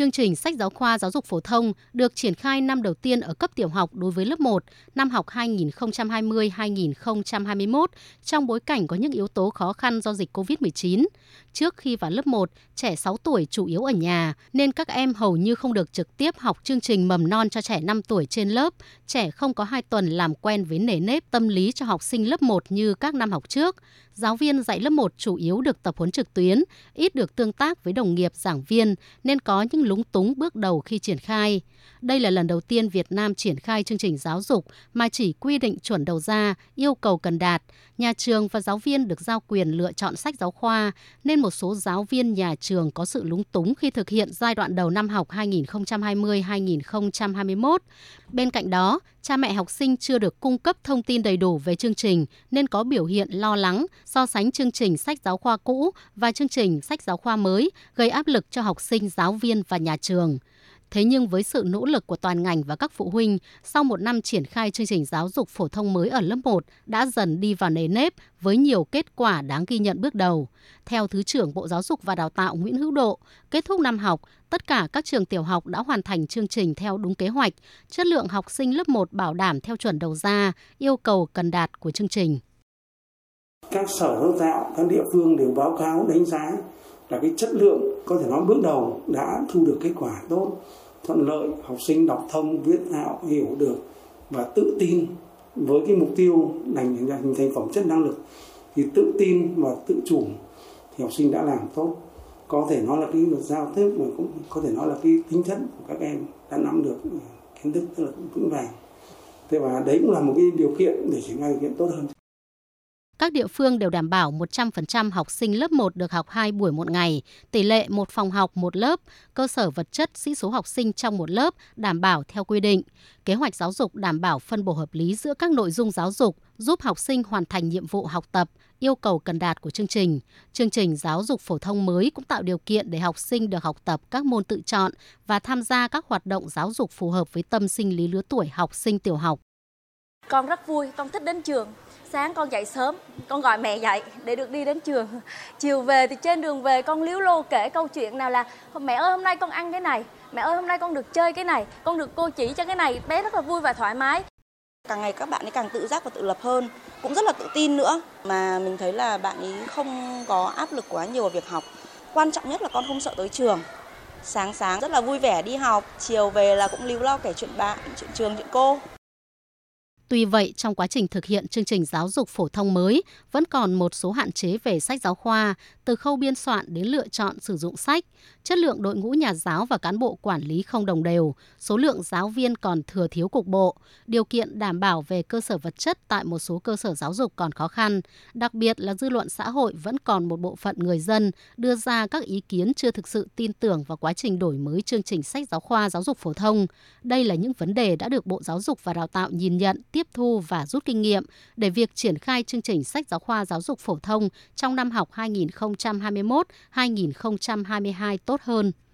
Chương trình sách giáo khoa giáo dục phổ thông được triển khai năm đầu tiên ở cấp tiểu học đối với lớp 1 năm học 2020-2021 trong bối cảnh có những yếu tố khó khăn do dịch COVID-19. Trước khi vào lớp 1, trẻ 6 tuổi chủ yếu ở nhà nên các em hầu như không được trực tiếp học chương trình mầm non cho trẻ 5 tuổi trên lớp. Trẻ không có 2 tuần làm quen với nề nếp tâm lý cho học sinh lớp 1 như các năm học trước. Giáo viên dạy lớp 1 chủ yếu được tập huấn trực tuyến, ít được tương tác với đồng nghiệp giảng viên nên có những lúng túng bước đầu khi triển khai. Đây là lần đầu tiên Việt Nam triển khai chương trình giáo dục mà chỉ quy định chuẩn đầu ra, yêu cầu cần đạt. Nhà trường và giáo viên được giao quyền lựa chọn sách giáo khoa, nên một số giáo viên nhà trường có sự lúng túng khi thực hiện giai đoạn đầu năm học 2020-2021. Bên cạnh đó, cha mẹ học sinh chưa được cung cấp thông tin đầy đủ về chương trình nên có biểu hiện lo lắng so sánh chương trình sách giáo khoa cũ và chương trình sách giáo khoa mới, gây áp lực cho học sinh, giáo viên và nhà trường. Thế nhưng với sự nỗ lực của toàn ngành và các phụ huynh, sau một năm triển khai chương trình giáo dục phổ thông mới ở lớp 1 đã dần đi vào nề nếp với nhiều kết quả đáng ghi nhận bước đầu. Theo Thứ trưởng Bộ Giáo dục và Đào tạo Nguyễn Hữu Độ, kết thúc năm học, tất cả các trường tiểu học đã hoàn thành chương trình theo đúng kế hoạch, chất lượng học sinh lớp 1 bảo đảm theo chuẩn đầu ra, yêu cầu cần đạt của chương trình. Các sở giáo tạo, các địa phương đều báo cáo đánh giá là cái chất lượng có thể nói bước đầu đã thu được kết quả tốt, thuận lợi, học sinh đọc thông, viết thạo hiểu được và tự tin với cái mục tiêu thành hình thành phẩm chất năng lực thì tự tin và tự chủ thì học sinh đã làm tốt. Có thể nói là cái luật giao tiếp mà cũng có thể nói là cái tính chất của các em đã nắm được ừ, kiến thức rất là vững vàng. Thế và đấy cũng là một cái điều kiện để triển khai thực hiện tốt hơn các địa phương đều đảm bảo 100% học sinh lớp 1 được học 2 buổi một ngày, tỷ lệ một phòng học một lớp, cơ sở vật chất sĩ số học sinh trong một lớp đảm bảo theo quy định. Kế hoạch giáo dục đảm bảo phân bổ hợp lý giữa các nội dung giáo dục, giúp học sinh hoàn thành nhiệm vụ học tập, yêu cầu cần đạt của chương trình. Chương trình giáo dục phổ thông mới cũng tạo điều kiện để học sinh được học tập các môn tự chọn và tham gia các hoạt động giáo dục phù hợp với tâm sinh lý lứa tuổi học sinh tiểu học. Con rất vui, con thích đến trường sáng con dậy sớm, con gọi mẹ dậy để được đi đến trường. Chiều về thì trên đường về con liếu lô kể câu chuyện nào là, mẹ ơi, hôm nay con ăn cái này, mẹ ơi, hôm nay con được chơi cái này, con được cô chỉ cho cái này. Bé rất là vui và thoải mái. Càng ngày các bạn ấy càng tự giác và tự lập hơn, cũng rất là tự tin nữa. Mà mình thấy là bạn ấy không có áp lực quá nhiều vào việc học. Quan trọng nhất là con không sợ tới trường. Sáng sáng rất là vui vẻ đi học, chiều về là cũng líu lo kể chuyện bạn, chuyện trường, chuyện cô. Tuy vậy, trong quá trình thực hiện chương trình giáo dục phổ thông mới, vẫn còn một số hạn chế về sách giáo khoa, từ khâu biên soạn đến lựa chọn sử dụng sách. Chất lượng đội ngũ nhà giáo và cán bộ quản lý không đồng đều, số lượng giáo viên còn thừa thiếu cục bộ, điều kiện đảm bảo về cơ sở vật chất tại một số cơ sở giáo dục còn khó khăn. Đặc biệt là dư luận xã hội vẫn còn một bộ phận người dân đưa ra các ý kiến chưa thực sự tin tưởng vào quá trình đổi mới chương trình sách giáo khoa giáo dục phổ thông. Đây là những vấn đề đã được Bộ Giáo dục và Đào tạo nhìn nhận, tiếp thu và rút kinh nghiệm để việc triển khai chương trình sách giáo khoa giáo dục phổ thông trong năm học 2020 2021-2022 tốt hơn.